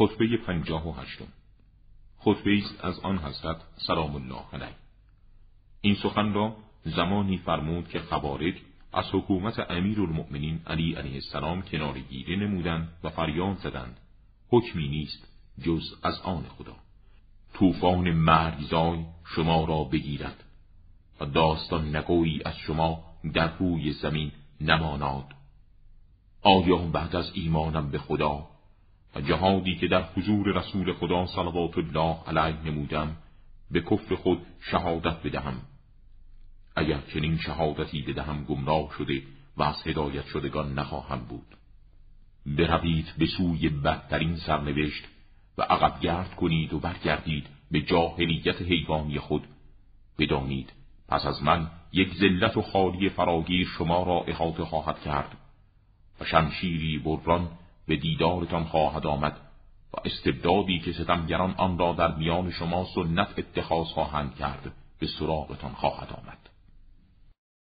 خطبه پنجاه و هشتم. خطبه است از آن حضرت سلام الله علیه. این سخن را زمانی فرمود که خوارج از حکومت امیر المؤمنین علی علیه السلام کنارگیری نمودند و فریاد زدند. حکمی نیست جز از آن خدا. طوفان مرگزای شما را بگیرد و داستان نگویی از شما در روی زمین نماناد آیا بعد از ایمانم به خدا و جهادی که در حضور رسول خدا صلوات الله علیه نمودم به کفر خود شهادت بدهم. اگر چنین شهادتی بدهم گمراه شده و از هدایت شدگان نخواهم بود. بروید به سوی بدترین سرنوشت و عقب گرد کنید و برگردید به جاهلیت حیوانی خود. بدانید پس از من یک ذلت و خالی فراگیر شما را احاطه خواهد کرد. و شمشیری بران به دیدارتان خواهد آمد و استبدادی که ستمگران آن را در میان شما سنت اتخاذ خواهند کرد به سراغتان خواهد آمد.